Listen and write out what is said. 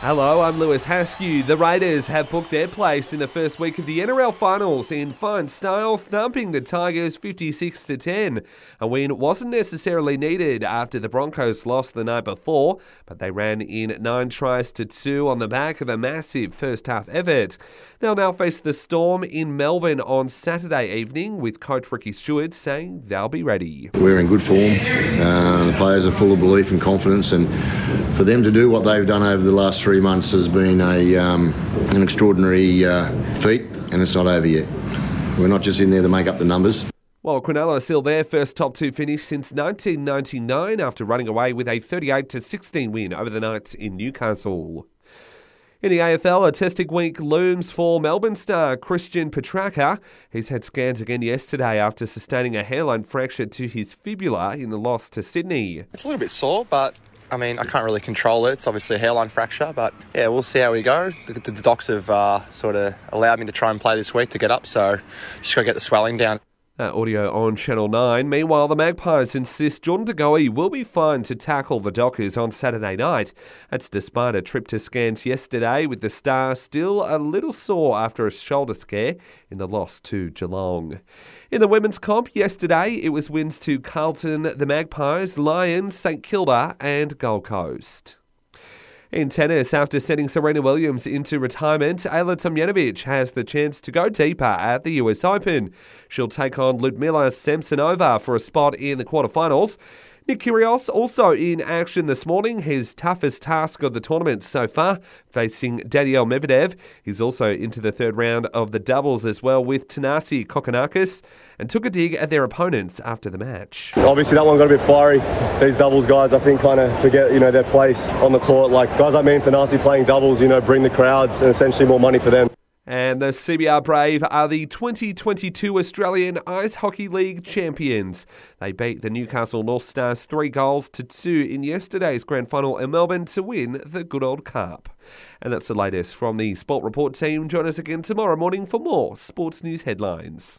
Hello, I'm Lewis Haskew. The Raiders have booked their place in the first week of the NRL finals in fine style, thumping the Tigers 56 to 10. A win wasn't necessarily needed after the Broncos lost the night before, but they ran in nine tries to two on the back of a massive first half effort. They'll now face the Storm in Melbourne on Saturday evening, with coach Ricky Stuart saying they'll be ready. We're in good form. Uh, the players are full of belief and confidence, and for them to do what they've done over the last three months has been a, um, an extraordinary uh, feat, and it's not over yet. We're not just in there to make up the numbers. While Cronulla still their first top two finish since 1999 after running away with a 38 16 win over the Knights in Newcastle. In the AFL, a testing week looms for Melbourne star Christian Petracca. He's had scans again yesterday after sustaining a hairline fracture to his fibula in the loss to Sydney. It's a little bit sore, but I mean, I can't really control it. It's obviously a hairline fracture, but yeah, we'll see how we go. The, the docs have uh, sort of allowed me to try and play this week to get up, so just got to get the swelling down. Uh, audio on Channel 9. Meanwhile, the Magpies insist Jordan De Goey will be fine to tackle the Dockers on Saturday night. That's despite a trip to scans yesterday, with the star still a little sore after a shoulder scare in the loss to Geelong. In the women's comp yesterday, it was wins to Carlton, the Magpies, Lions, St Kilda, and Gold Coast. In tennis, after sending Serena Williams into retirement, Ajla Tomljanovic has the chance to go deeper at the US Open. She'll take on Ludmila Samsonova for a spot in the quarterfinals. Nick Kyrgios also in action this morning, his toughest task of the tournament so far, facing Daniil Medvedev. He's also into the third round of the doubles as well with Thanasi Kokkinakis and took a dig at their opponents after the match. Obviously that one got a bit fiery. These doubles guys I think kind of forget, you know, their place on the court. Like guys like me and Thanasi playing doubles, you know, bring the crowds and essentially more money for them. And the CBR Brave are the 2022 Australian Ice Hockey League champions. They beat the Newcastle North Stars three goals to two in yesterday's grand final in Melbourne to win the Goodall Cup. And that's the latest from the Sport Report team. Join us again tomorrow morning for more sports news headlines.